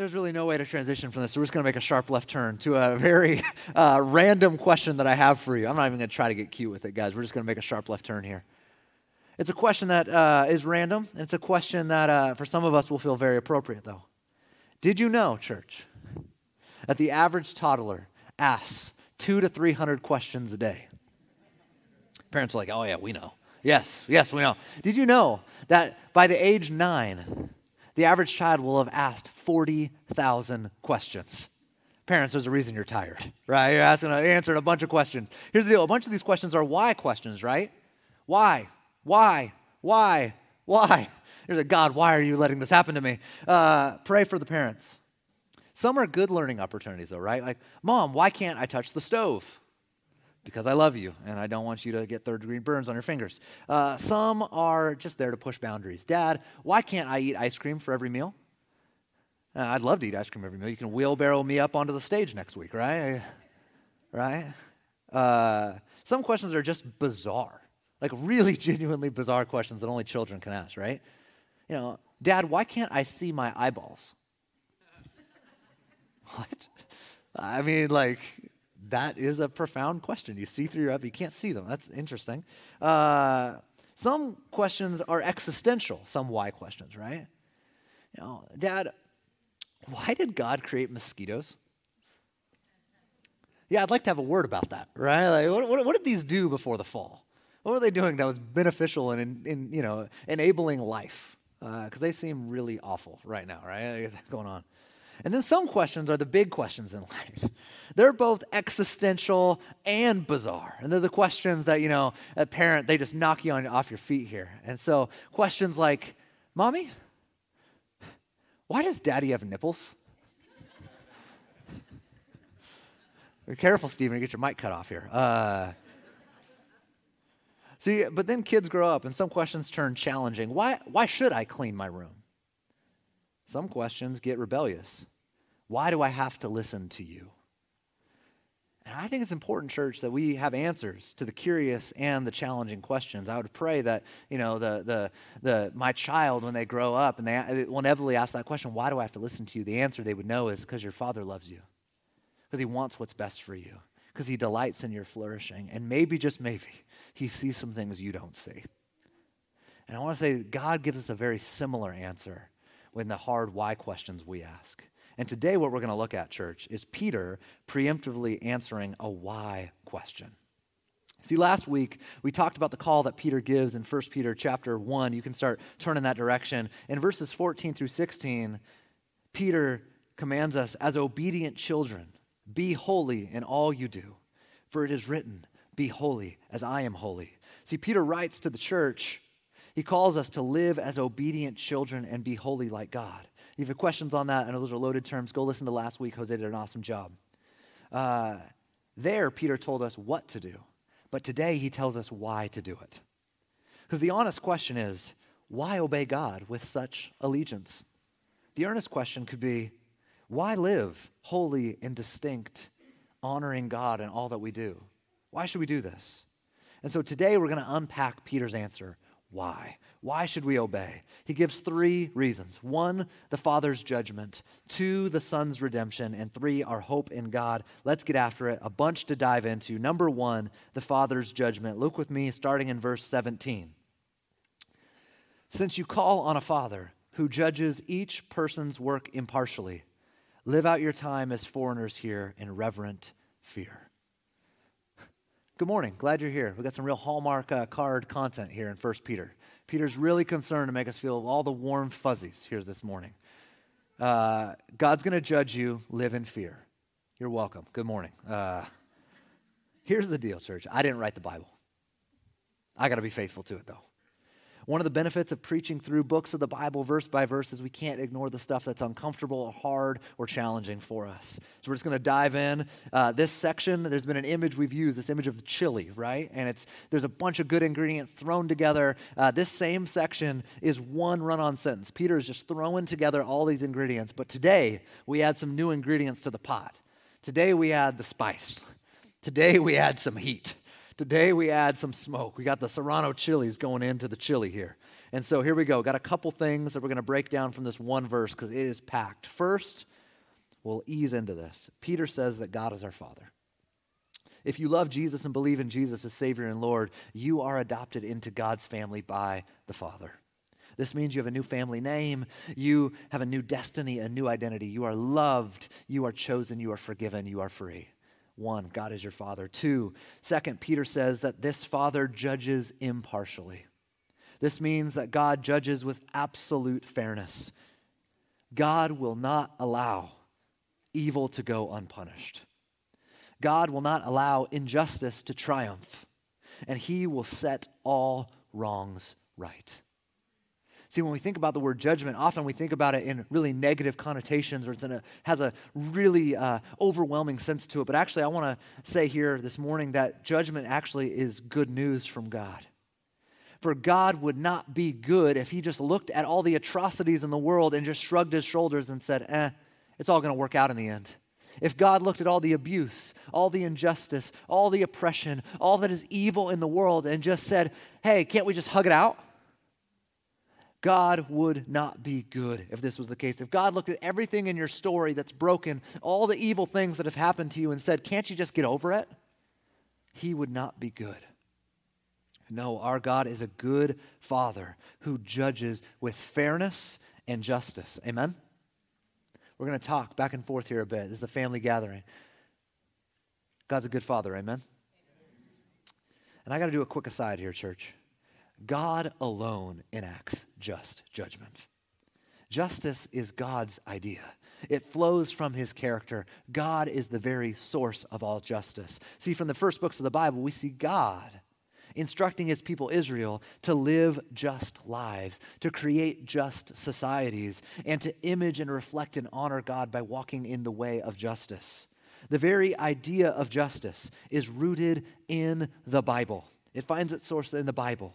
there's really no way to transition from this, so we're just going to make a sharp left turn to a very uh, random question that I have for you. I'm not even going to try to get cute with it, guys. We're just going to make a sharp left turn here. It's a question that uh, is random. It's a question that, uh, for some of us, will feel very appropriate, though. Did you know, church, that the average toddler asks two to 300 questions a day? Parents are like, oh, yeah, we know. Yes, yes, we know. Did you know that by the age nine, the average child will have asked 40,000 questions. Parents, there's a reason you're tired, right? You're asking, answering a bunch of questions. Here's the deal a bunch of these questions are why questions, right? Why? Why? Why? Why? You're like, God, why are you letting this happen to me? Uh, pray for the parents. Some are good learning opportunities, though, right? Like, Mom, why can't I touch the stove? Because I love you and I don't want you to get third degree burns on your fingers. Uh, some are just there to push boundaries. Dad, why can't I eat ice cream for every meal? Uh, I'd love to eat ice cream every meal. You can wheelbarrow me up onto the stage next week, right? Right? Uh, some questions are just bizarre, like really genuinely bizarre questions that only children can ask, right? You know, Dad, why can't I see my eyeballs? what? I mean, like, that is a profound question. You see through your eye, you can't see them. That's interesting. Uh, some questions are existential, some why questions, right? You know, Dad, why did God create mosquitoes? Yeah, I'd like to have a word about that, right? Like, what, what, what did these do before the fall? What were they doing that was beneficial and you know enabling life? Because uh, they seem really awful right now, right? Going on. And then some questions are the big questions in life. They're both existential and bizarre. And they're the questions that, you know, a parent, they just knock you on, off your feet here. And so questions like, Mommy, why does daddy have nipples? Be careful, Stephen, you get your mic cut off here. Uh, see, but then kids grow up and some questions turn challenging. Why, why should I clean my room? Some questions get rebellious. Why do I have to listen to you? And I think it's important, church, that we have answers to the curious and the challenging questions. I would pray that, you know, the, the, the, my child, when they grow up and they will inevitably ask that question, why do I have to listen to you? The answer they would know is because your father loves you, because he wants what's best for you, because he delights in your flourishing. And maybe, just maybe, he sees some things you don't see. And I want to say, God gives us a very similar answer when the hard why questions we ask. And today, what we're going to look at, church, is Peter preemptively answering a why question. See, last week we talked about the call that Peter gives in 1 Peter chapter 1. You can start turning that direction. In verses 14 through 16, Peter commands us as obedient children, be holy in all you do, for it is written, be holy as I am holy. See, Peter writes to the church he calls us to live as obedient children and be holy like God. If you have questions on that, know those are loaded terms, go listen to last week. Jose did an awesome job. Uh, there, Peter told us what to do, but today he tells us why to do it. Because the honest question is, why obey God with such allegiance? The earnest question could be, why live holy and distinct, honoring God in all that we do? Why should we do this? And so today we're going to unpack Peter's answer why? Why should we obey? He gives three reasons one, the Father's judgment, two, the Son's redemption, and three, our hope in God. Let's get after it. A bunch to dive into. Number one, the Father's judgment. Look with me, starting in verse 17. Since you call on a Father who judges each person's work impartially, live out your time as foreigners here in reverent fear. Good morning. Glad you're here. We've got some real Hallmark uh, card content here in 1 Peter. Peter's really concerned to make us feel all the warm fuzzies here this morning. Uh, God's going to judge you. Live in fear. You're welcome. Good morning. Uh, here's the deal, church. I didn't write the Bible. I got to be faithful to it, though. One of the benefits of preaching through books of the Bible verse by verse is we can't ignore the stuff that's uncomfortable or hard or challenging for us. So we're just going to dive in. Uh, this section, there's been an image we've used, this image of the chili, right? And it's there's a bunch of good ingredients thrown together. Uh, this same section is one run-on sentence. Peter is just throwing together all these ingredients. But today we add some new ingredients to the pot. Today we add the spice. Today we add some heat. Today we add some smoke. We got the Serrano chilies going into the chili here. And so here we go. Got a couple things that we're going to break down from this one verse because it is packed. First, we'll ease into this. Peter says that God is our Father. If you love Jesus and believe in Jesus as Savior and Lord, you are adopted into God's family by the Father. This means you have a new family name, you have a new destiny, a new identity. You are loved, you are chosen, you are forgiven, you are free. One, God is your Father. Two, second, Peter says that this Father judges impartially. This means that God judges with absolute fairness. God will not allow evil to go unpunished. God will not allow injustice to triumph, and He will set all wrongs right. See, when we think about the word judgment, often we think about it in really negative connotations or it a, has a really uh, overwhelming sense to it. But actually, I want to say here this morning that judgment actually is good news from God. For God would not be good if he just looked at all the atrocities in the world and just shrugged his shoulders and said, eh, it's all going to work out in the end. If God looked at all the abuse, all the injustice, all the oppression, all that is evil in the world and just said, hey, can't we just hug it out? God would not be good if this was the case. If God looked at everything in your story that's broken, all the evil things that have happened to you, and said, Can't you just get over it? He would not be good. No, our God is a good Father who judges with fairness and justice. Amen? We're going to talk back and forth here a bit. This is a family gathering. God's a good Father. Amen? And I got to do a quick aside here, church. God alone enacts just judgment. Justice is God's idea. It flows from his character. God is the very source of all justice. See, from the first books of the Bible, we see God instructing his people Israel to live just lives, to create just societies, and to image and reflect and honor God by walking in the way of justice. The very idea of justice is rooted in the Bible. It finds its source in the Bible.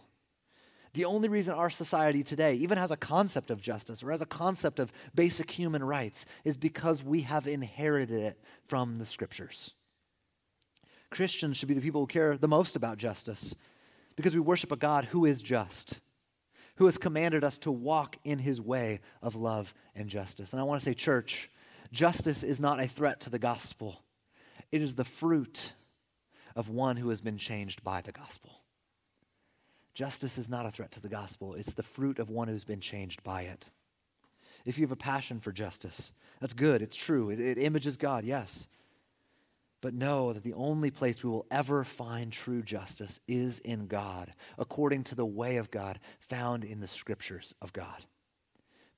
The only reason our society today even has a concept of justice or has a concept of basic human rights is because we have inherited it from the scriptures. Christians should be the people who care the most about justice because we worship a God who is just, who has commanded us to walk in his way of love and justice. And I want to say, church, justice is not a threat to the gospel, it is the fruit of one who has been changed by the gospel. Justice is not a threat to the gospel, it's the fruit of one who's been changed by it. If you have a passion for justice, that's good, it's true, it, it images God, yes. But know that the only place we will ever find true justice is in God, according to the way of God found in the scriptures of God.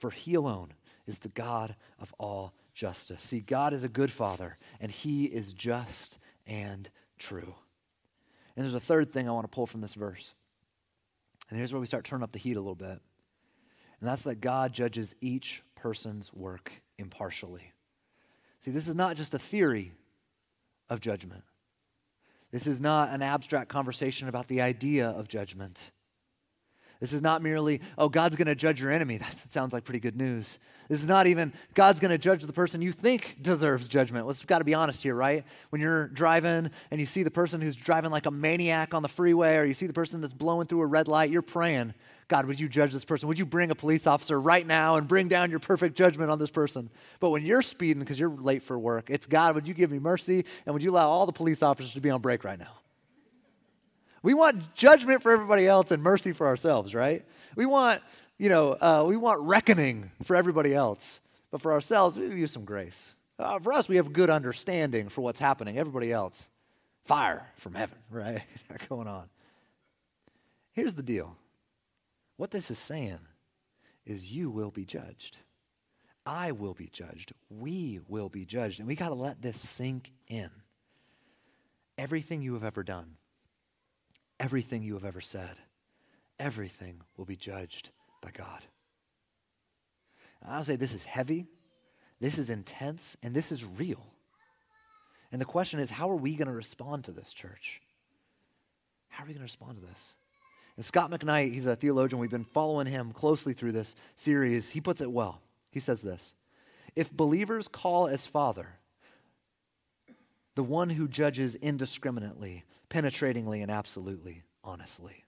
For he alone is the God of all justice. See, God is a good father, and he is just and true. And there's a third thing I want to pull from this verse. And here's where we start turning up the heat a little bit. And that's that God judges each person's work impartially. See, this is not just a theory of judgment. This is not an abstract conversation about the idea of judgment. This is not merely, oh, God's going to judge your enemy. That sounds like pretty good news. This is not even, God's going to judge the person you think deserves judgment. Let's got to be honest here, right? When you're driving and you see the person who's driving like a maniac on the freeway, or you see the person that's blowing through a red light, you're praying, God, would you judge this person? Would you bring a police officer right now and bring down your perfect judgment on this person? But when you're speeding because you're late for work, it's God, would you give me mercy? And would you allow all the police officers to be on break right now? We want judgment for everybody else and mercy for ourselves, right? We want, you know, uh, we want reckoning for everybody else. But for ourselves, we use some grace. Uh, for us, we have good understanding for what's happening. Everybody else, fire from heaven, right? going on. Here's the deal what this is saying is you will be judged. I will be judged. We will be judged. And we got to let this sink in. Everything you have ever done, everything you have ever said, everything will be judged by God. I'll say this is heavy, this is intense, and this is real. And the question is, how are we going to respond to this, church? How are we going to respond to this? And Scot McKnight, he's a theologian. We've been following him closely through this series. He puts it well. He says this If believers call as Father the one who judges indiscriminately, penetratingly, and absolutely honestly,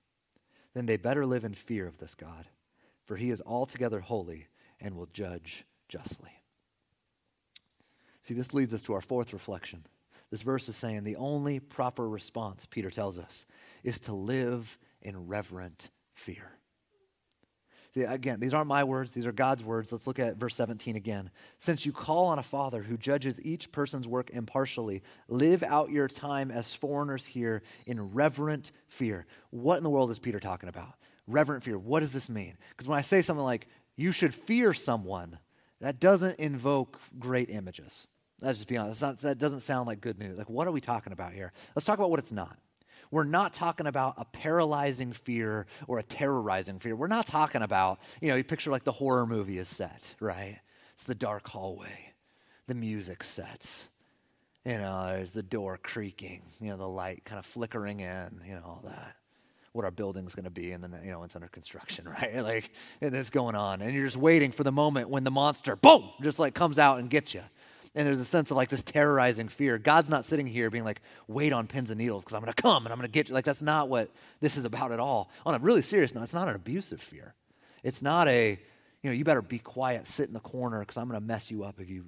then they better live in fear of this God. For he is altogether holy and will judge justly. See, this leads us to our fourth reflection. This verse is saying the only proper response, Peter tells us, is to live in reverent fear. See, again, these aren't my words, these are God's words. Let's look at verse 17 again. Since you call on a father who judges each person's work impartially, live out your time as foreigners here in reverent fear. What in the world is Peter talking about? Reverent fear. What does this mean? Because when I say something like, you should fear someone, that doesn't invoke great images. Let's just be honest. Not, that doesn't sound like good news. Like, what are we talking about here? Let's talk about what it's not. We're not talking about a paralyzing fear or a terrorizing fear. We're not talking about, you know, you picture like the horror movie is set, right? It's the dark hallway, the music sets, you know, there's the door creaking, you know, the light kind of flickering in, you know, all that. What our building's going to be, and then you know it's under construction, right? Like, and this going on, and you're just waiting for the moment when the monster, boom, just like comes out and gets you and there's a sense of like this terrorizing fear. God's not sitting here being like, wait on pins and needles because I'm going to come and I'm going to get you. Like, that's not what this is about at all. On a really serious note, it's not an abusive fear. It's not a, you know, you better be quiet, sit in the corner because I'm going to mess you up if you,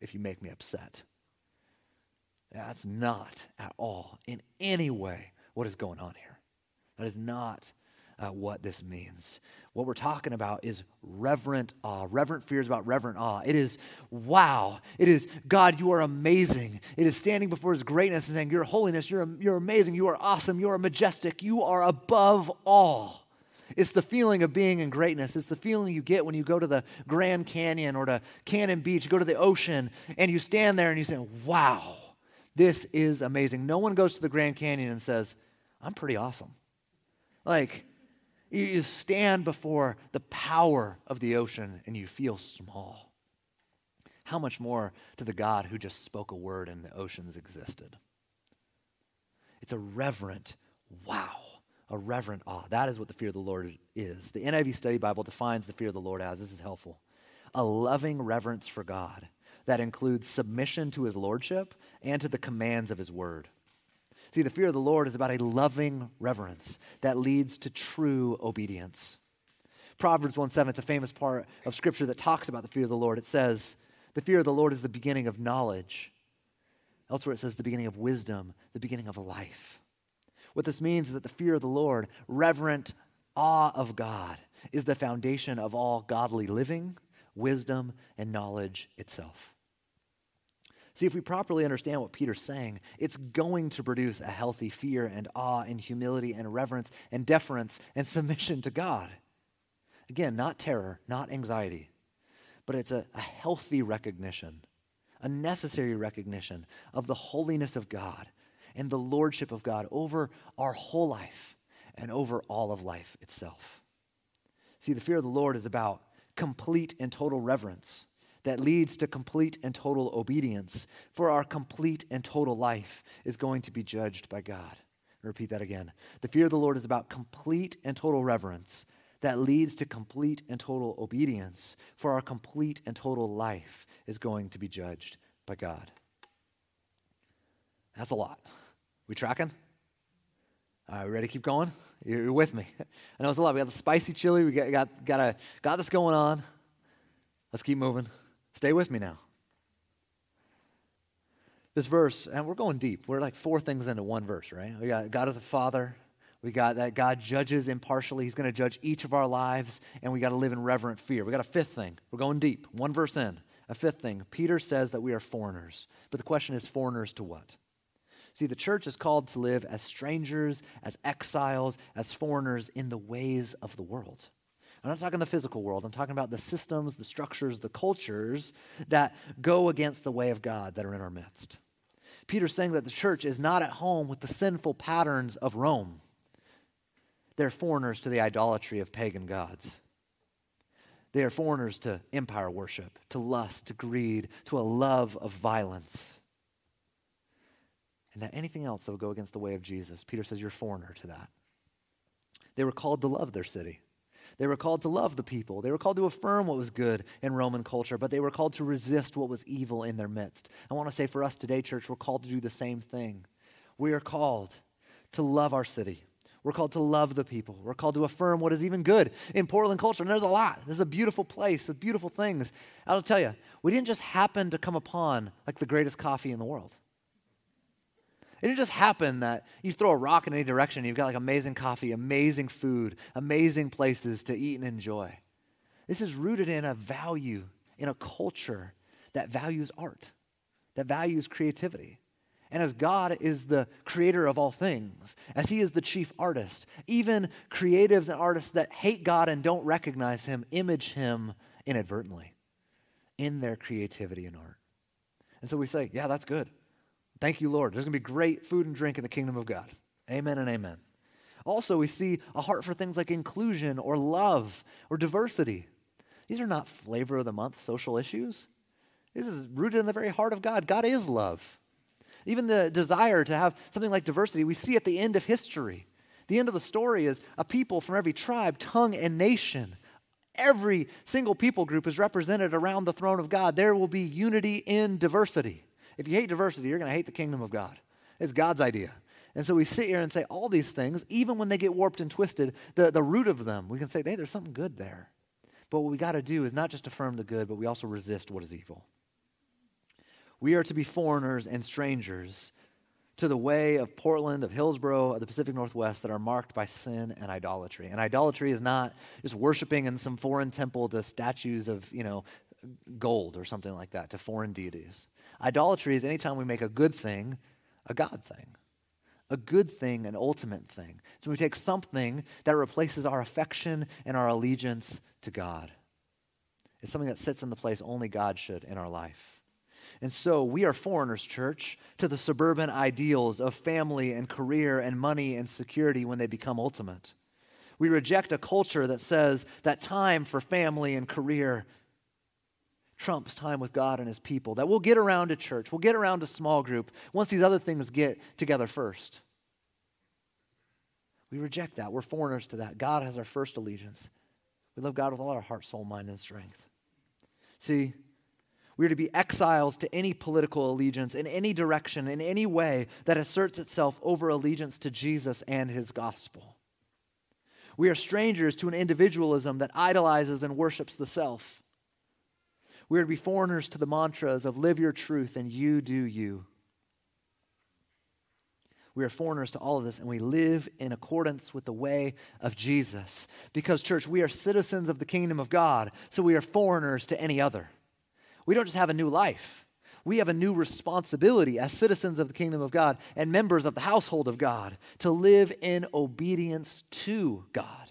if you make me upset. That's not at all, in any way, what is going on here. That is not uh, what this means. What we're talking about is reverent awe. Reverent fear is about reverent awe. It is, wow. It is, God, you are amazing. It is standing before His greatness and saying, Your holiness, you're, you're amazing. You are awesome. You are majestic. You are above all. It's the feeling of being in greatness. It's the feeling you get when you go to the Grand Canyon or to Cannon Beach, you go to the ocean, and you stand there and you say, Wow, this is amazing. No one goes to the Grand Canyon and says, I'm pretty awesome. Like, you stand before the power of the ocean and you feel small. How much more to the God who just spoke a word and the oceans existed? It's a reverent wow, a reverent awe. That is what the fear of the Lord is. The NIV Study Bible defines the fear of the Lord as this is helpful a loving reverence for God that includes submission to his lordship and to the commands of his word. See, the fear of the Lord is about a loving reverence that leads to true obedience. Proverbs 1 7, it's a famous part of Scripture that talks about the fear of the Lord. It says, The fear of the Lord is the beginning of knowledge. Elsewhere, it says, the beginning of wisdom, the beginning of life. What this means is that the fear of the Lord, reverent awe of God, is the foundation of all godly living, wisdom, and knowledge itself. See, if we properly understand what Peter's saying, it's going to produce a healthy fear and awe and humility and reverence and deference and submission to God. Again, not terror, not anxiety, but it's a, a healthy recognition, a necessary recognition of the holiness of God and the lordship of God over our whole life and over all of life itself. See, the fear of the Lord is about complete and total reverence that leads to complete and total obedience. For our complete and total life is going to be judged by God. Repeat that again. The fear of the Lord is about complete and total reverence that leads to complete and total obedience. For our complete and total life is going to be judged by God. That's a lot. We tracking? All right, we ready to keep going? You're with me. I know it's a lot. We got the spicy chili. We got, got, got, a, got this going on. Let's keep moving. Stay with me now. This verse, and we're going deep. We're like four things into one verse, right? We got God as a father. We got that God judges impartially. He's going to judge each of our lives, and we got to live in reverent fear. We got a fifth thing. We're going deep. One verse in. A fifth thing. Peter says that we are foreigners. But the question is foreigners to what? See, the church is called to live as strangers, as exiles, as foreigners in the ways of the world. I'm not talking the physical world. I'm talking about the systems, the structures, the cultures that go against the way of God that are in our midst. Peter's saying that the church is not at home with the sinful patterns of Rome. They're foreigners to the idolatry of pagan gods. They are foreigners to empire worship, to lust, to greed, to a love of violence. And that anything else that will go against the way of Jesus, Peter says, you're foreigner to that. They were called to love their city. They were called to love the people. They were called to affirm what was good in Roman culture, but they were called to resist what was evil in their midst. I want to say for us today, church, we're called to do the same thing. We are called to love our city. We're called to love the people. We're called to affirm what is even good in Portland culture. And there's a lot. This is a beautiful place with beautiful things. I'll tell you, we didn't just happen to come upon like the greatest coffee in the world. It didn't just happen that you throw a rock in any direction, you've got like amazing coffee, amazing food, amazing places to eat and enjoy. This is rooted in a value, in a culture that values art, that values creativity. And as God is the creator of all things, as He is the chief artist, even creatives and artists that hate God and don't recognize Him image Him inadvertently in their creativity and art. And so we say, yeah, that's good. Thank you, Lord. There's going to be great food and drink in the kingdom of God. Amen and amen. Also, we see a heart for things like inclusion or love or diversity. These are not flavor of the month social issues. This is rooted in the very heart of God. God is love. Even the desire to have something like diversity, we see at the end of history. The end of the story is a people from every tribe, tongue, and nation. Every single people group is represented around the throne of God. There will be unity in diversity. If you hate diversity, you're going to hate the kingdom of God. It's God's idea. And so we sit here and say all these things, even when they get warped and twisted, the, the root of them, we can say, hey, there's something good there. But what we got to do is not just affirm the good, but we also resist what is evil. We are to be foreigners and strangers to the way of Portland, of Hillsboro, of the Pacific Northwest that are marked by sin and idolatry. And idolatry is not just worshiping in some foreign temple to statues of, you know, gold or something like that, to foreign deities. Idolatry is anytime we make a good thing a God thing. A good thing, an ultimate thing. So we take something that replaces our affection and our allegiance to God. It's something that sits in the place only God should in our life. And so we are foreigners, church, to the suburban ideals of family and career and money and security when they become ultimate. We reject a culture that says that time for family and career trumps time with God and his people, that we'll get around to church, we'll get around to small group once these other things get together first. We reject that. We're foreigners to that. God has our first allegiance. We love God with all our heart, soul, mind, and strength. See, we are to be exiles to any political allegiance in any direction, in any way that asserts itself over allegiance to Jesus and his gospel. We are strangers to an individualism that idolizes and worships the self. We are to be foreigners to the mantras of live your truth and you do you. We are foreigners to all of this, and we live in accordance with the way of Jesus. Because, church, we are citizens of the kingdom of God, so we are foreigners to any other. We don't just have a new life, we have a new responsibility as citizens of the kingdom of God and members of the household of God to live in obedience to God.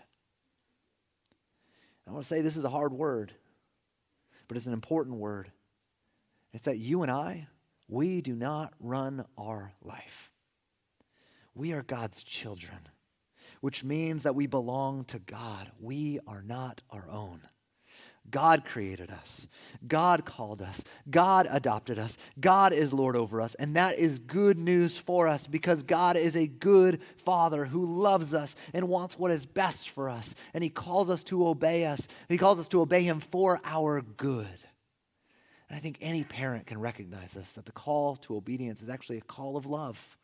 I want to say this is a hard word, but it's an important word. It's that you and I, we do not run our life. We are God's children, which means that we belong to God. We are not our own. God created us. God called us. God adopted us. God is Lord over us. And that is good news for us because God is a good Father who loves us and wants what is best for us. And He calls us to obey us. He calls us to obey Him for our good. And I think any parent can recognize this that the call to obedience is actually a call of love.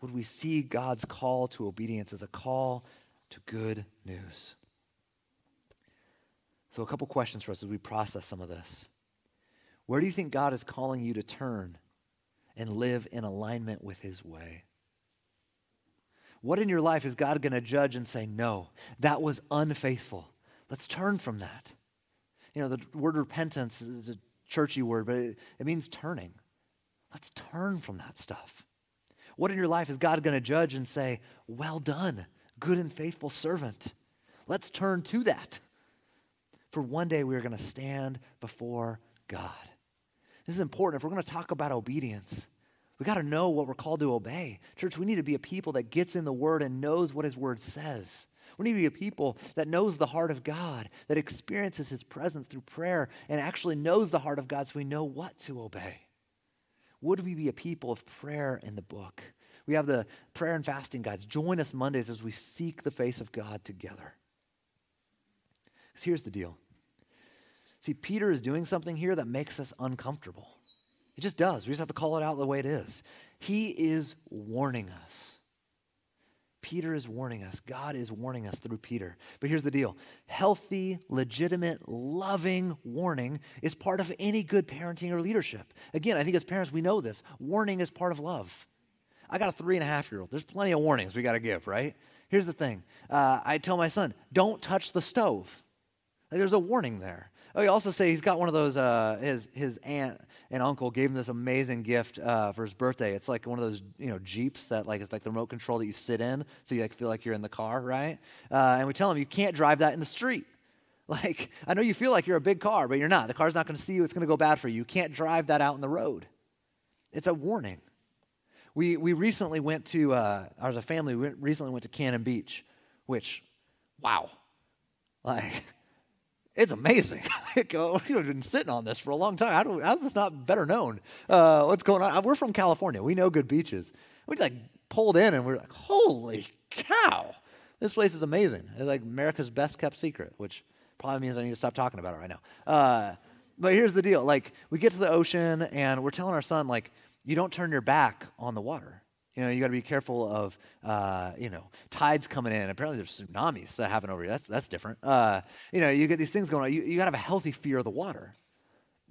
Would we see God's call to obedience as a call to good news? So, a couple questions for us as we process some of this. Where do you think God is calling you to turn and live in alignment with His way? What in your life is God going to judge and say, no, that was unfaithful? Let's turn from that. You know, the word repentance is a churchy word, but it, it means turning. Let's turn from that stuff. What in your life is God going to judge and say, well done, good and faithful servant? Let's turn to that for one day we are going to stand before God. This is important. If we're going to talk about obedience, we got to know what we're called to obey. Church, we need to be a people that gets in the Word and knows what His Word says. We need to be a people that knows the heart of God, that experiences His presence through prayer, and actually knows the heart of God so we know what to obey. Would we be a people of prayer in the book? We have the prayer and fasting guides. Join us Mondays as we seek the face of God together. Because here's the deal. See, Peter is doing something here that makes us uncomfortable. It just does. We just have to call it out the way it is. He is warning us. Peter is warning us. God is warning us through Peter. But here's the deal healthy, legitimate, loving warning is part of any good parenting or leadership. Again, I think as parents, we know this. Warning is part of love. I got a three and a half year old. There's plenty of warnings we got to give, right? Here's the thing uh, I tell my son, don't touch the stove. Like, there's a warning there. Oh, he also say he's got one of those. Uh, his his aunt and uncle gave him this amazing gift uh, for his birthday. It's like one of those you know jeeps that like it's like the remote control that you sit in, so you like feel like you're in the car, right? Uh, and we tell him you can't drive that in the street. Like I know you feel like you're a big car, but you're not. The car's not going to see you. It's going to go bad for you. You can't drive that out in the road. It's a warning. We we recently went to uh, as a family. We recently went to Cannon Beach, which, wow, like it's amazing. You've been sitting on this for a long time. How do, how's this not better known? Uh, what's going on? We're from California. We know good beaches. We like pulled in and we're like, holy cow, this place is amazing. It's like America's best kept secret, which probably means I need to stop talking about it right now. Uh, but here's the deal: like we get to the ocean and we're telling our son, like, you don't turn your back on the water. You know, you got to be careful of, uh, you know, tides coming in. Apparently, there's tsunamis that happen over here. That's that's different. Uh, you know, you get these things going on. You, you got to have a healthy fear of the water.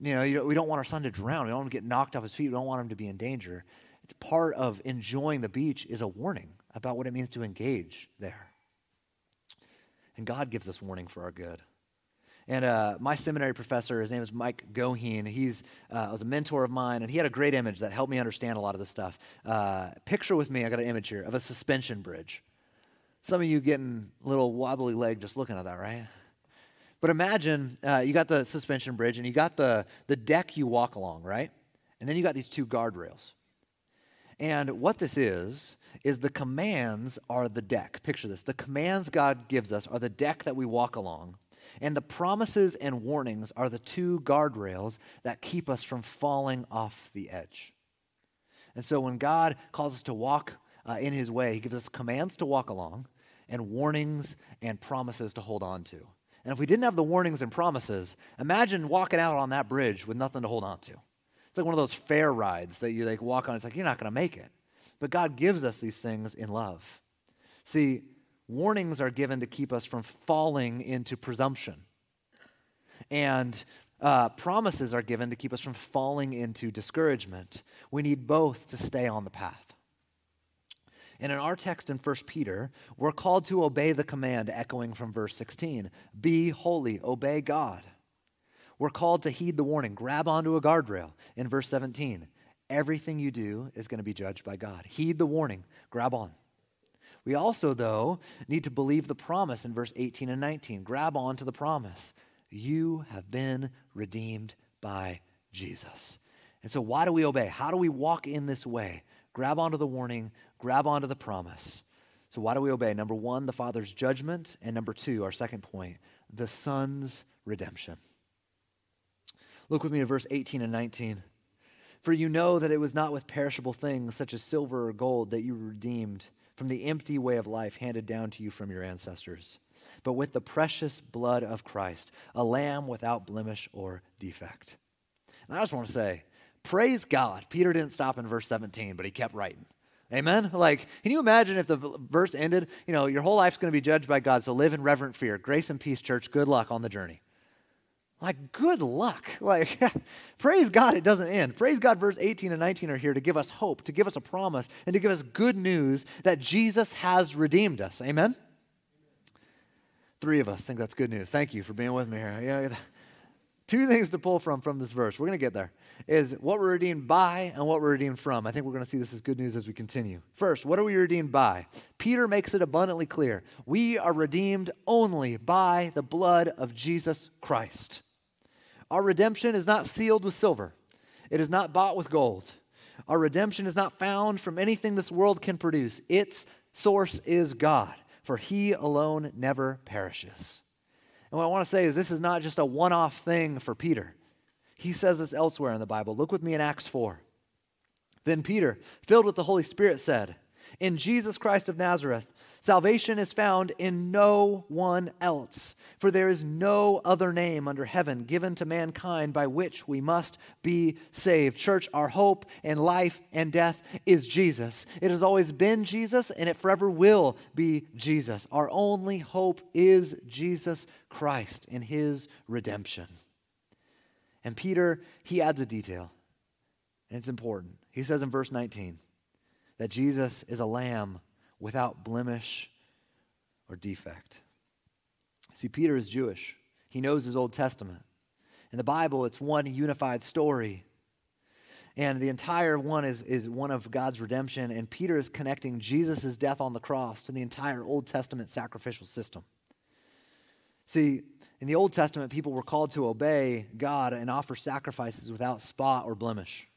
You know, you we don't want our son to drown. We don't want him to get knocked off his feet. We don't want him to be in danger. Part of enjoying the beach is a warning about what it means to engage there. And God gives us warning for our good. And uh, my seminary professor, his name is Mike Goheen. He's uh, was a mentor of mine, and he had a great image that helped me understand a lot of this stuff. Uh, picture with me, I got an image here of a suspension bridge. Some of you getting a little wobbly leg just looking at that, right? But imagine uh, you got the suspension bridge, and you got the the deck you walk along, right? And then you got these two guardrails. And what this is is the commands are the deck. Picture this: the commands God gives us are the deck that we walk along and the promises and warnings are the two guardrails that keep us from falling off the edge. And so when God calls us to walk uh, in his way, he gives us commands to walk along and warnings and promises to hold on to. And if we didn't have the warnings and promises, imagine walking out on that bridge with nothing to hold on to. It's like one of those fair rides that you like walk on. It's like you're not going to make it. But God gives us these things in love. See, warnings are given to keep us from falling into presumption. And uh, promises are given to keep us from falling into discouragement. We need both to stay on the path. And in our text in 1 Peter, we're called to obey the command echoing from verse 16 Be holy, obey God. We're called to heed the warning, grab onto a guardrail in verse 17. Everything you do is going to be judged by God. Heed the warning, grab on. We also, though, need to believe the promise in verse 18 and 19. Grab on to the promise. You have been redeemed by Jesus. And so, why do we obey? How do we walk in this way? Grab onto the warning, grab onto the promise. So, why do we obey? Number one, the Father's judgment. And number two, our second point, the Son's redemption. Look with me at verse 18 and 19. For you know that it was not with perishable things such as silver or gold that you were redeemed from the empty way of life handed down to you from your ancestors, but with the precious blood of Christ, a lamb without blemish or defect. And I just want to say, praise God. Peter didn't stop in verse 17, but he kept writing. Amen? Like, can you imagine if the verse ended, you know, your whole life's going to be judged by God, so live in reverent fear. Grace and peace, church. Good luck on the journey. Like, good luck. Like, praise God, it doesn't end. Praise God, verse 18 and 19 are here to give us hope, to give us a promise, and to give us good news that Jesus has redeemed us. Amen? Three of us think that's good news. Thank you for being with me here. Yeah, two things to pull from from this verse. We're going to get there. Is what we're redeemed by and what we're redeemed from. I think we're going to see this as good news as we continue. First, what are we redeemed by? Peter makes it abundantly clear. We are redeemed only by the blood of Jesus Christ. Our redemption is not sealed with silver, it is not bought with gold. Our redemption is not found from anything this world can produce. Its source is God, for He alone never perishes. And what I want to say is this is not just a one off thing for Peter. He says this elsewhere in the Bible. Look with me in Acts 4. Then Peter, filled with the Holy Spirit, said, In Jesus Christ of Nazareth, Salvation is found in no one else, for there is no other name under heaven given to mankind by which we must be saved. Church, our hope in life and death is Jesus. It has always been Jesus, and it forever will be Jesus. Our only hope is Jesus Christ in his redemption. And Peter, he adds a detail, and it's important. He says in verse 19 that Jesus is a lamb without blemish or defect. See, Peter is Jewish, he knows his Old Testament. In the Bible, it's one unified story. And the entire one is, is one of God's redemption. And Peter is connecting Jesus' death on the cross to the entire Old Testament sacrificial system. See, in the Old Testament, people were called to obey God and offer sacrifices without spot or blemish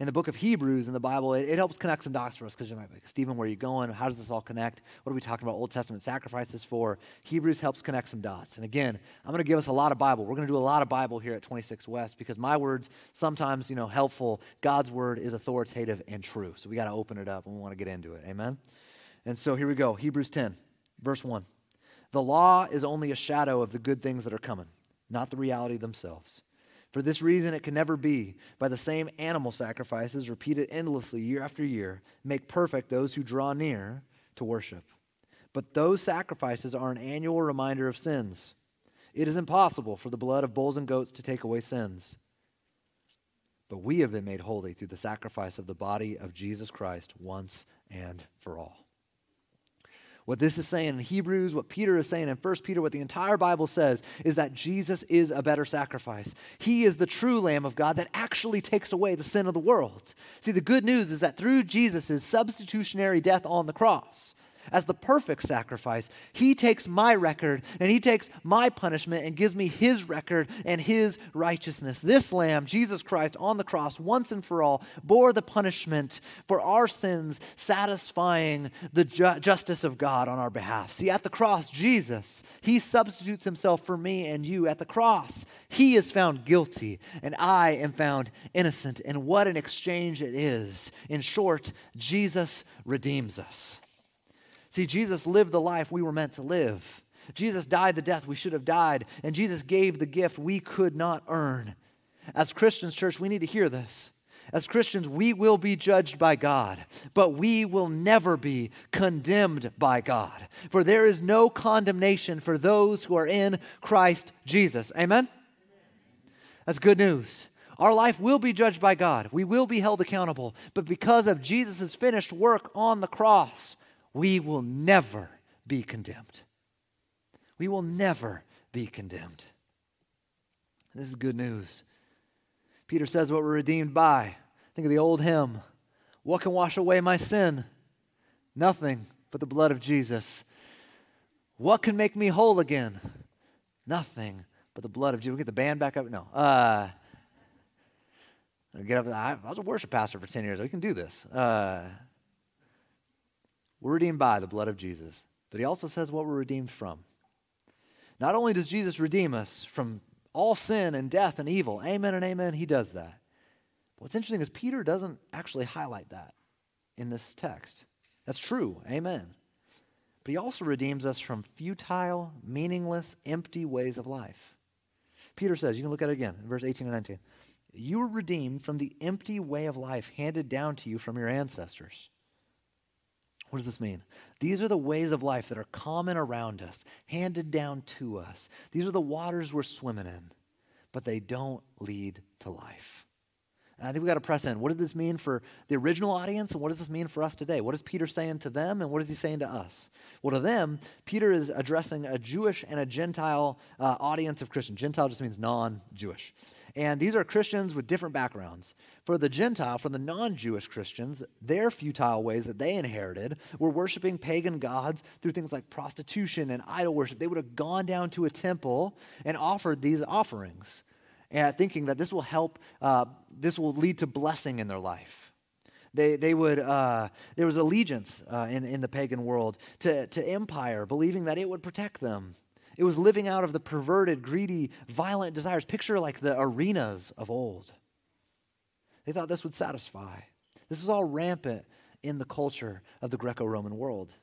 in the book of Hebrews in the Bible, it, it helps connect some dots for us because you might be like, Stephen, where are you going? How does this all connect? What are we talking about Old Testament sacrifices for? Hebrews helps connect some dots. And again, I'm going to give us a lot of Bible. We're going to do a lot of Bible here at 26 West because my words sometimes, you know, helpful. God's word is authoritative and true. So we got to open it up and we want to get into it. Amen? And so here we go. Hebrews 10, verse 1. The law is only a shadow of the good things that are coming, not the reality themselves. For this reason, it can never be by the same animal sacrifices repeated endlessly year after year, make perfect those who draw near to worship. But those sacrifices are an annual reminder of sins. It is impossible for the blood of bulls and goats to take away sins. But we have been made holy through the sacrifice of the body of Jesus Christ once and for all. What this is saying in Hebrews, what Peter is saying in 1 Peter, what the entire Bible says is that Jesus is a better sacrifice. He is the true Lamb of God that actually takes away the sin of the world. See, the good news is that through Jesus' substitutionary death on the cross, as the perfect sacrifice. He takes my record and he takes my punishment and gives me his record and his righteousness. This lamb, Jesus Christ, on the cross, once and for all, bore the punishment for our sins, satisfying the ju- justice of God on our behalf. See, at the cross, Jesus, he substitutes himself for me and you. At the cross, he is found guilty and I am found innocent. And what an exchange it is. In short, Jesus redeems us. See, Jesus lived the life we were meant to live. Jesus died the death we should have died, and Jesus gave the gift we could not earn. As Christians, church, we need to hear this. As Christians, we will be judged by God, but we will never be condemned by God. For there is no condemnation for those who are in Christ Jesus. Amen? That's good news. Our life will be judged by God. We will be held accountable. But because of Jesus' finished work on the cross, we will never be condemned. We will never be condemned. This is good news. Peter says what we're redeemed by. Think of the old hymn What can wash away my sin? Nothing but the blood of Jesus. What can make me whole again? Nothing but the blood of Jesus. We'll get the band back up. No. Uh, get up. I was a worship pastor for 10 years. We can do this. Uh, we're redeemed by the blood of Jesus, but he also says what we're redeemed from. Not only does Jesus redeem us from all sin and death and evil, amen and amen, he does that. But what's interesting is Peter doesn't actually highlight that in this text. That's true, amen. But he also redeems us from futile, meaningless, empty ways of life. Peter says, you can look at it again, in verse 18 and 19. You were redeemed from the empty way of life handed down to you from your ancestors what does this mean? These are the ways of life that are common around us, handed down to us. These are the waters we're swimming in, but they don't lead to life. And I think we got to press in. What does this mean for the original audience, and what does this mean for us today? What is Peter saying to them, and what is he saying to us? Well, to them, Peter is addressing a Jewish and a Gentile uh, audience of Christians. Gentile just means non Jewish. And these are Christians with different backgrounds. For the Gentile, for the non Jewish Christians, their futile ways that they inherited were worshiping pagan gods through things like prostitution and idol worship. They would have gone down to a temple and offered these offerings, and thinking that this will help, uh, this will lead to blessing in their life. They, they would, uh, there was allegiance uh, in, in the pagan world to, to empire, believing that it would protect them. It was living out of the perverted, greedy, violent desires. Picture like the arenas of old. They thought this would satisfy. This was all rampant in the culture of the Greco Roman world.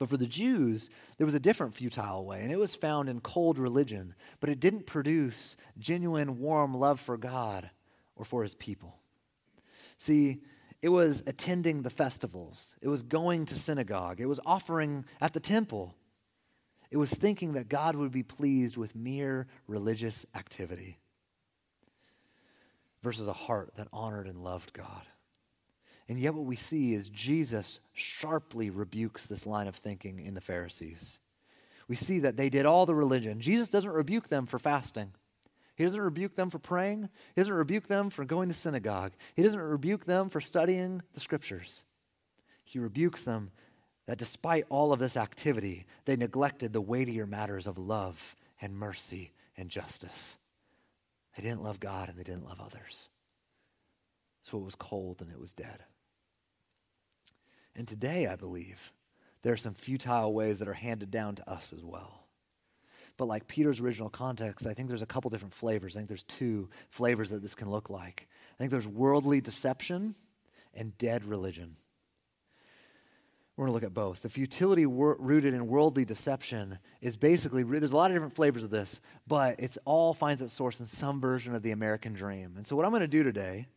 But for the Jews, there was a different futile way, and it was found in cold religion, but it didn't produce genuine, warm love for God or for his people. See, it was attending the festivals, it was going to synagogue, it was offering at the temple. It was thinking that God would be pleased with mere religious activity versus a heart that honored and loved God. And yet, what we see is Jesus sharply rebukes this line of thinking in the Pharisees. We see that they did all the religion. Jesus doesn't rebuke them for fasting. He doesn't rebuke them for praying. He doesn't rebuke them for going to synagogue. He doesn't rebuke them for studying the scriptures. He rebukes them that despite all of this activity, they neglected the weightier matters of love and mercy and justice. They didn't love God and they didn't love others. So it was cold and it was dead. And today, I believe, there are some futile ways that are handed down to us as well. But like Peter's original context, I think there's a couple different flavors. I think there's two flavors that this can look like. I think there's worldly deception and dead religion. We're going to look at both. The futility wor- rooted in worldly deception is basically, there's a lot of different flavors of this, but it's all finds its source in some version of the American dream. And so, what I'm going to do today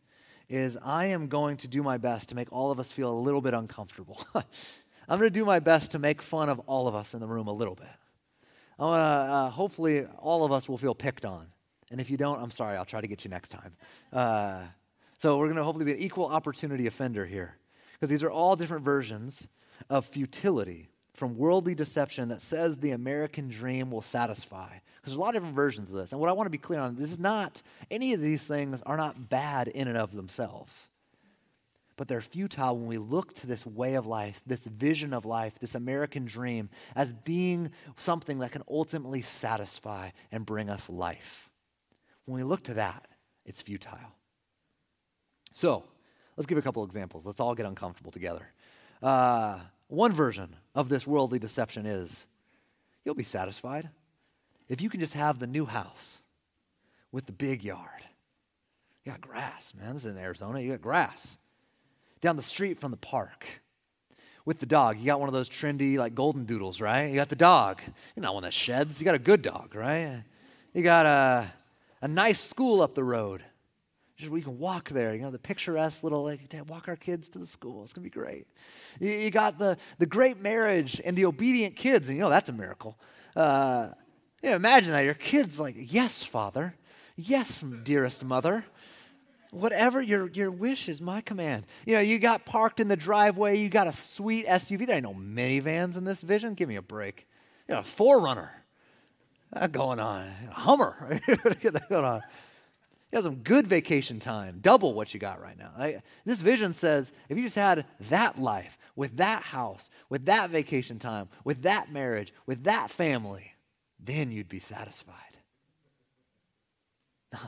is I am going to do my best to make all of us feel a little bit uncomfortable. I'm going to do my best to make fun of all of us in the room a little bit. I'm gonna, uh, hopefully, all of us will feel picked on. And if you don't, I'm sorry, I'll try to get you next time. Uh, so, we're going to hopefully be an equal opportunity offender here. Because these are all different versions of futility from worldly deception that says the American dream will satisfy. Because there's a lot of different versions of this. And what I want to be clear on this is not, any of these things are not bad in and of themselves. But they're futile when we look to this way of life, this vision of life, this American dream, as being something that can ultimately satisfy and bring us life. When we look to that, it's futile. So, let's give a couple examples. Let's all get uncomfortable together. Uh, one version of this worldly deception is you'll be satisfied if you can just have the new house with the big yard. You got grass, man. This is in Arizona. You got grass. Down the street from the park with the dog. You got one of those trendy, like golden doodles, right? You got the dog. You're not one that sheds. You got a good dog, right? You got a, a nice school up the road. Just we can walk there, you know, the picturesque little, like, walk our kids to the school. It's going to be great. You, you, got the, the great marriage and the obedient kids, and you know, that's a miracle. Uh, you know, imagine that. Your kid's like, yes, father. Yes, dearest mother. Whatever your, your wish is my command. You know, you got parked in the driveway. You got a sweet SUV. There ain't no minivans in this vision. Give me a break. You know, a 4Runner. That going on. A Hummer. Going on. You have some good vacation time, double what you got right now. this vision says if you just had that life, with that house, with that vacation time, with that marriage, with that family, then you'd be satisfied. No,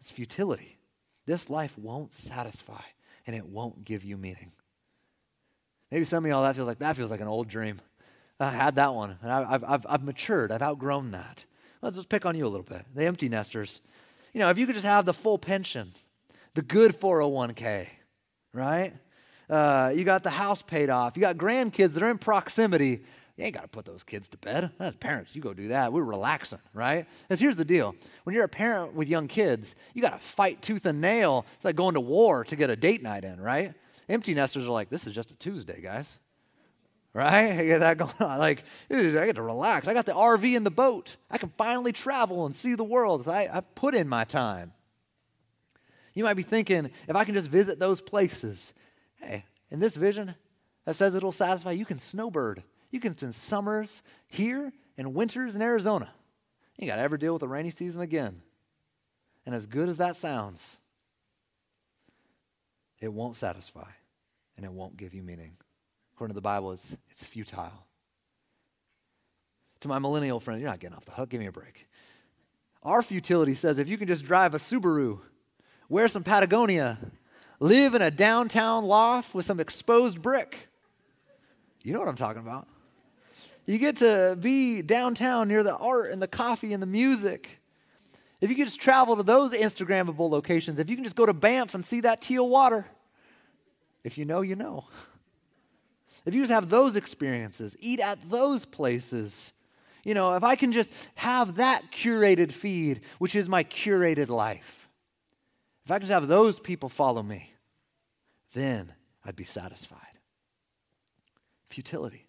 it's futility. This life won't satisfy and it won't give you meaning. Maybe some of y'all that feels like that feels like an old dream. I had that one, and I've, I've, I've matured. I've outgrown that. Let's just pick on you a little bit. The empty nesters you know, if you could just have the full pension, the good 401k, right? Uh, you got the house paid off. You got grandkids that are in proximity. You ain't got to put those kids to bed. As parents, you go do that. We're relaxing, right? Because here's the deal when you're a parent with young kids, you got to fight tooth and nail. It's like going to war to get a date night in, right? Empty nesters are like, this is just a Tuesday, guys right? I get that going on. Like, I get to relax. I got the RV and the boat. I can finally travel and see the world. I, I put in my time. You might be thinking, if I can just visit those places, hey, in this vision that says it'll satisfy, you can snowbird. You can spend summers here and winters in Arizona. You got to ever deal with the rainy season again. And as good as that sounds, it won't satisfy and it won't give you meaning according to the Bible, it's, it's futile. To my millennial friend, you're not getting off the hook. Give me a break. Our futility says if you can just drive a Subaru, wear some Patagonia, live in a downtown loft with some exposed brick. You know what I'm talking about. You get to be downtown near the art and the coffee and the music. If you can just travel to those Instagrammable locations, if you can just go to Banff and see that teal water, if you know, you know. if you just have those experiences, eat at those places, you know, if I can just have that curated feed, which is my curated life, if I can just have those people follow me, then I'd be satisfied. Futility.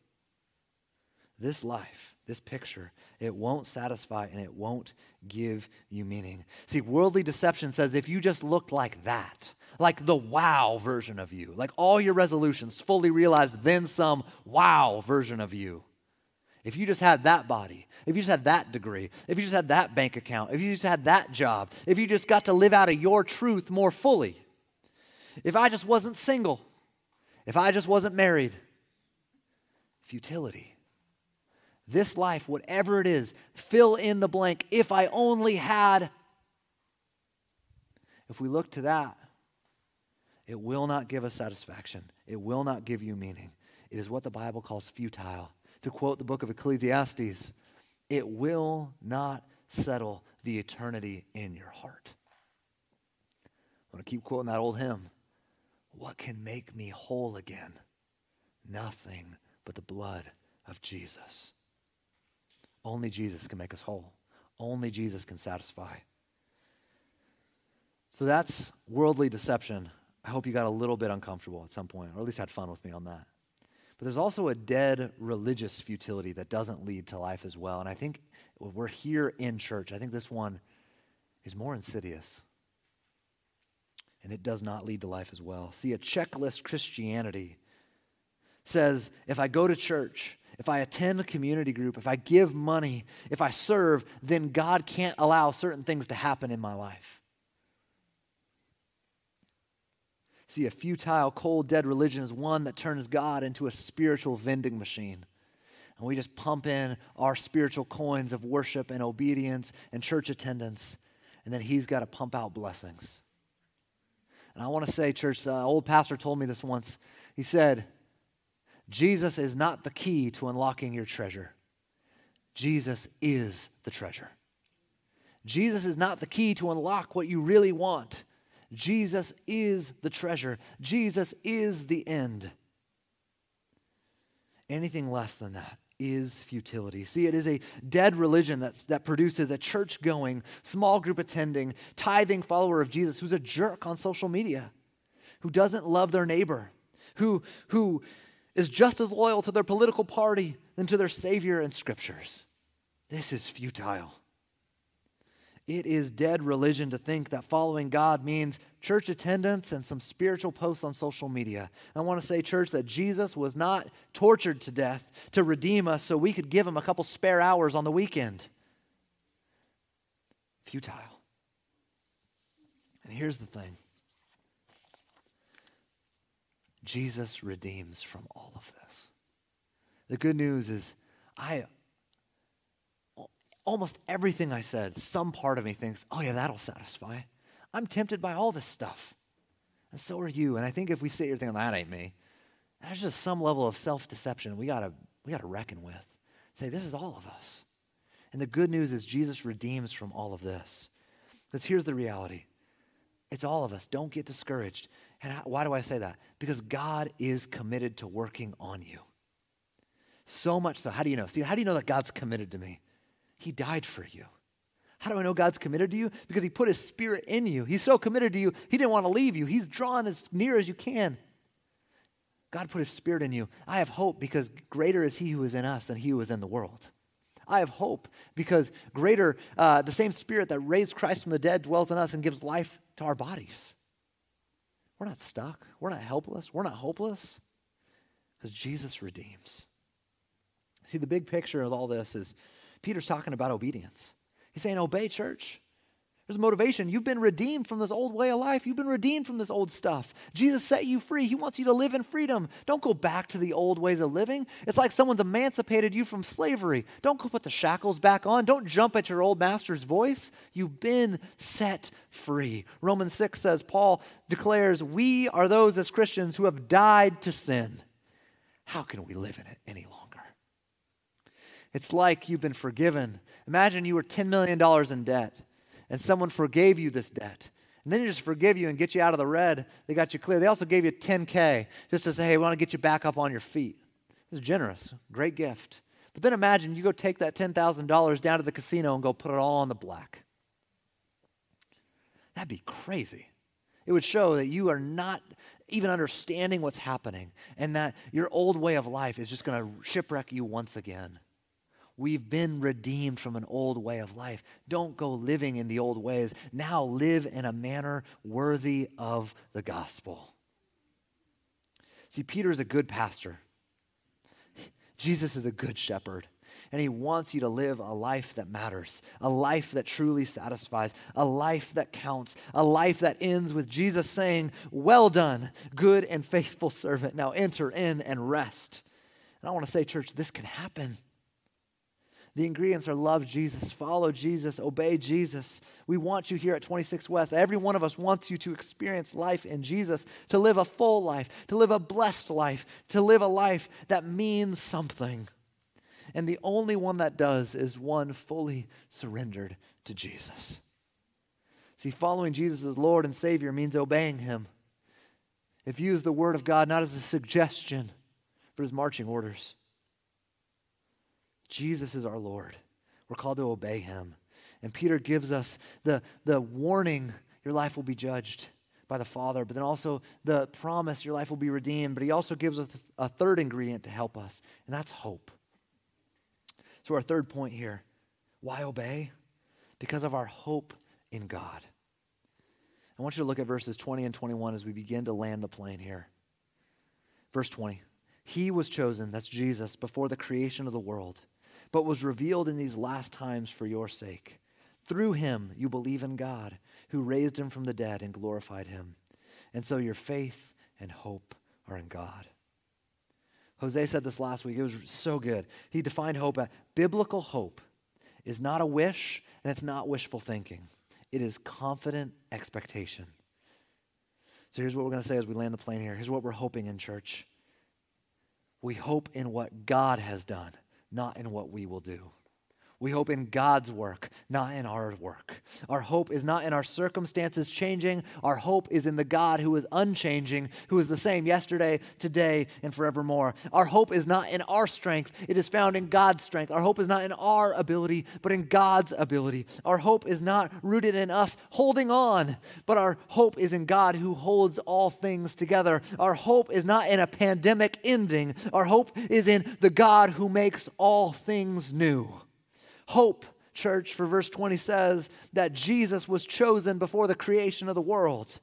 This life, this picture, it won't satisfy and it won't give you meaning. See, worldly deception says if you just looked like that, like the wow version of you, like all your resolutions fully realized, then some wow version of you. If you just had that body, if you just had that degree, if you just had that bank account, if you just had that job, if you just got to live out of your truth more fully, if I just wasn't single, if I just wasn't married, futility. This life, whatever it is, fill in the blank. If I only had, if we look to that, it will not give us satisfaction. It will not give you meaning. It is what the Bible calls futile. To quote the book of Ecclesiastes, it will not settle the eternity in your heart. I want to keep quoting that old hymn. What can make me whole again? Nothing but the blood of Jesus. Only Jesus can make us whole. Only Jesus can satisfy. So that's worldly deception. I hope you got a little bit uncomfortable at some point, or at least had fun with me on that. But there's also a dead religious futility that doesn't lead to life as well. And I think we're here in church. I think this one is more insidious. And it does not lead to life as well. See, a checklist Christianity says if I go to church, if I attend a community group, if I give money, if I serve, then God can't allow certain things to happen in my life. See, a futile, cold, dead religion is one that turns God into a spiritual vending machine. And we just pump in our spiritual coins of worship and obedience and church attendance, and then He's got to pump out blessings. And I want to say, church, uh, old pastor told me this once. He said, Jesus is not the key to unlocking your treasure. Jesus is the treasure. Jesus is not the key to unlock what you really want. Jesus is the treasure. Jesus is the end. Anything less than that is futility. See, it is a dead religion that's, that produces a church going, small group attending, tithing follower of Jesus who's a jerk on social media, who doesn't love their neighbor, who, who is just as loyal to their political party than to their Savior and scriptures. This is futile. It is dead religion to think that following God means church attendance and some spiritual posts on social media. I want to say, church, that Jesus was not tortured to death to redeem us so we could give him a couple spare hours on the weekend. Futile. And here's the thing Jesus redeems from all of this. The good news is, I almost everything I said, some part of me thinks, oh, yeah, that'll satisfy. I'm tempted by all this stuff. And so are you. And I think if we sit here thinking, that ain't me, there's just some level of self deception we got to we gotta reckon with. Say, this is all of us. And the good news is Jesus redeems from all of this. Because here's the reality it's all of us. Don't get discouraged. And why do I say that? Because God is committed to working on you. So much so. How do you know? See, how do you know that God's committed to me? He died for you. How do I know God's committed to you? Because He put His Spirit in you. He's so committed to you, He didn't want to leave you. He's drawn as near as you can. God put His Spirit in you. I have hope because greater is He who is in us than He who is in the world. I have hope because greater, uh, the same Spirit that raised Christ from the dead dwells in us and gives life to our bodies. We're not stuck. We're not helpless. We're not hopeless because Jesus redeems. See, the big picture of all this is Peter's talking about obedience. He's saying, Obey, church. There's motivation. You've been redeemed from this old way of life. You've been redeemed from this old stuff. Jesus set you free. He wants you to live in freedom. Don't go back to the old ways of living. It's like someone's emancipated you from slavery. Don't go put the shackles back on. Don't jump at your old master's voice. You've been set free. Romans 6 says, Paul declares, We are those as Christians who have died to sin. How can we live in it any longer? It's like you've been forgiven. Imagine you were $10 million in debt and someone forgave you this debt. And then they just forgive you and get you out of the red. They got you clear. They also gave you 10K just to say, hey, we want to get you back up on your feet. It's generous, great gift. But then imagine you go take that $10,000 down to the casino and go put it all on the black. That'd be crazy. It would show that you are not even understanding what's happening and that your old way of life is just going to shipwreck you once again. We've been redeemed from an old way of life. Don't go living in the old ways. Now live in a manner worthy of the gospel. See, Peter is a good pastor. Jesus is a good shepherd. And he wants you to live a life that matters, a life that truly satisfies, a life that counts, a life that ends with Jesus saying, Well done, good and faithful servant. Now enter in and rest. And I want to say, church, this can happen. The ingredients are love Jesus, follow Jesus, obey Jesus. We want you here at 26 West. Every one of us wants you to experience life in Jesus, to live a full life, to live a blessed life, to live a life that means something. And the only one that does is one fully surrendered to Jesus. See, following Jesus as Lord and Savior means obeying Him. If you use the Word of God not as a suggestion, but as marching orders. Jesus is our Lord. We're called to obey Him. And Peter gives us the, the warning your life will be judged by the Father, but then also the promise your life will be redeemed. But he also gives us a third ingredient to help us, and that's hope. So, our third point here why obey? Because of our hope in God. I want you to look at verses 20 and 21 as we begin to land the plane here. Verse 20 He was chosen, that's Jesus, before the creation of the world, but was revealed in these last times for your sake. Through him, you believe in God, who raised him from the dead and glorified him. And so your faith and hope are in God. Jose said this last week. It was so good. He defined hope as biblical hope is not a wish and it's not wishful thinking. It is confident expectation. So here's what we're going to say as we land the plane here. Here's what we're hoping in church. We hope in what God has done, not in what we will do. We hope in God's work, not in our work. Our hope is not in our circumstances changing. Our hope is in the God who is unchanging, who is the same yesterday, today, and forevermore. Our hope is not in our strength, it is found in God's strength. Our hope is not in our ability, but in God's ability. Our hope is not rooted in us holding on, but our hope is in God who holds all things together. Our hope is not in a pandemic ending, our hope is in the God who makes all things new. Hope, church, for verse 20 says that Jesus was chosen before the creation of the world.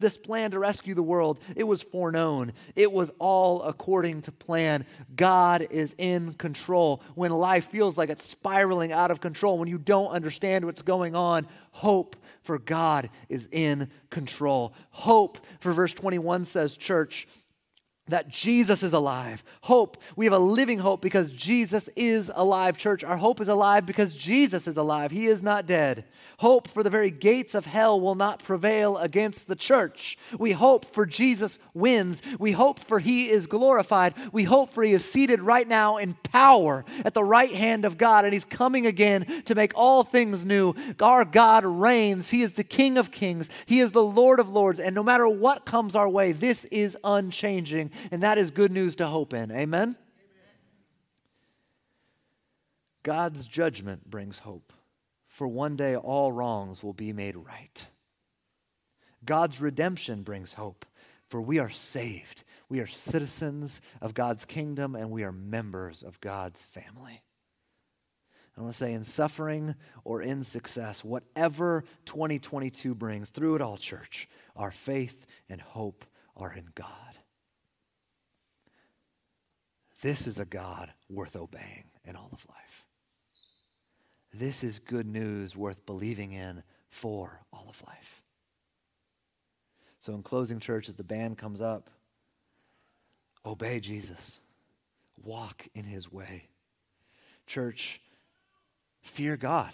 This plan to rescue the world, it was foreknown. It was all according to plan. God is in control. When life feels like it's spiraling out of control, when you don't understand what's going on, hope for God is in control. Hope for verse 21 says, church, that Jesus is alive. Hope. We have a living hope because Jesus is alive, church. Our hope is alive because Jesus is alive. He is not dead. Hope for the very gates of hell will not prevail against the church. We hope for Jesus wins. We hope for he is glorified. We hope for he is seated right now in power at the right hand of God and he's coming again to make all things new. Our God reigns. He is the King of kings. He is the Lord of lords. And no matter what comes our way, this is unchanging. And that is good news to hope in. Amen? God's judgment brings hope, for one day all wrongs will be made right. God's redemption brings hope, for we are saved. We are citizens of God's kingdom and we are members of God's family. I want to say, in suffering or in success, whatever 2022 brings, through it all, church, our faith and hope are in God. This is a God worth obeying in all of life. This is good news worth believing in for all of life. So, in closing, church, as the band comes up, obey Jesus, walk in his way. Church, fear God,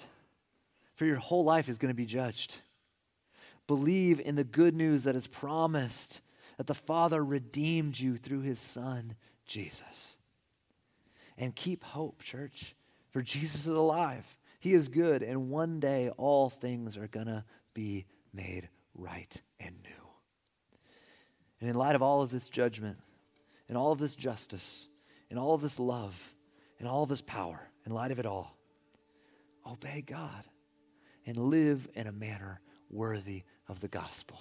for your whole life is going to be judged. Believe in the good news that is promised that the Father redeemed you through his Son, Jesus. And keep hope, church, for Jesus is alive. He is good, and one day all things are going to be made right and new. And in light of all of this judgment and all of this justice in all of this love, in all of this power, in light of it all, obey God and live in a manner worthy of the gospel.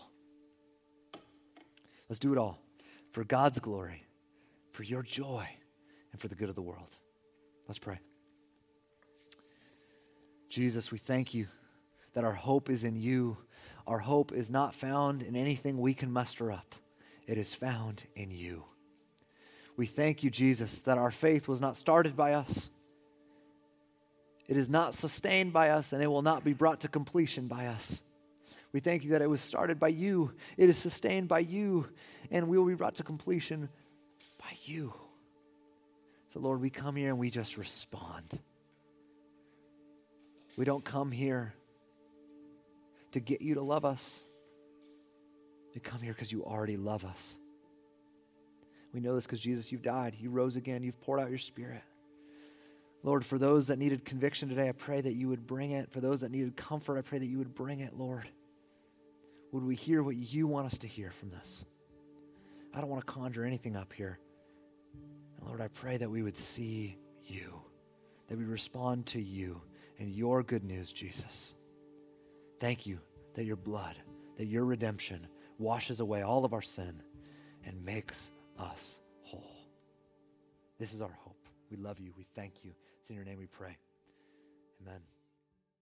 Let's do it all for God's glory, for your joy, and for the good of the world. Let's pray. Jesus, we thank you that our hope is in you. Our hope is not found in anything we can muster up, it is found in you. We thank you, Jesus, that our faith was not started by us. It is not sustained by us, and it will not be brought to completion by us. We thank you that it was started by you, it is sustained by you, and we will be brought to completion by you. So, Lord, we come here and we just respond. We don't come here to get you to love us. We come here because you already love us. We know this because Jesus, you've died. You rose again. You've poured out your spirit. Lord, for those that needed conviction today, I pray that you would bring it. For those that needed comfort, I pray that you would bring it, Lord. Would we hear what you want us to hear from this? I don't want to conjure anything up here. And Lord, I pray that we would see you, that we respond to you and your good news, Jesus. Thank you that your blood, that your redemption washes away all of our sin and makes us whole. This is our hope. We love you. We thank you. It's in your name we pray. Amen.